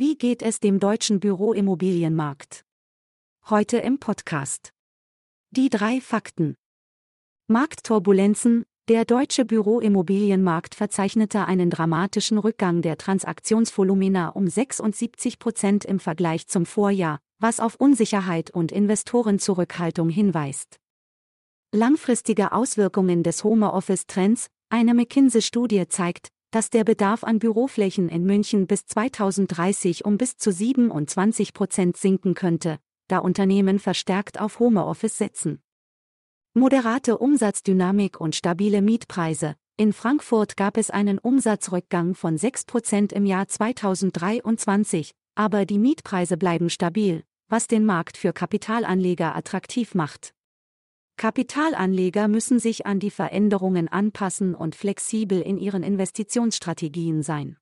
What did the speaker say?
Wie geht es dem deutschen Büroimmobilienmarkt? Heute im Podcast. Die drei Fakten. Marktturbulenzen. Der deutsche Büroimmobilienmarkt verzeichnete einen dramatischen Rückgang der Transaktionsvolumina um 76 Prozent im Vergleich zum Vorjahr, was auf Unsicherheit und Investorenzurückhaltung hinweist. Langfristige Auswirkungen des Homeoffice-Trends. Eine McKinsey-Studie zeigt, dass der Bedarf an Büroflächen in München bis 2030 um bis zu 27 Prozent sinken könnte, da Unternehmen verstärkt auf Homeoffice setzen. Moderate Umsatzdynamik und stabile Mietpreise. In Frankfurt gab es einen Umsatzrückgang von 6 Prozent im Jahr 2023, aber die Mietpreise bleiben stabil, was den Markt für Kapitalanleger attraktiv macht. Kapitalanleger müssen sich an die Veränderungen anpassen und flexibel in ihren Investitionsstrategien sein.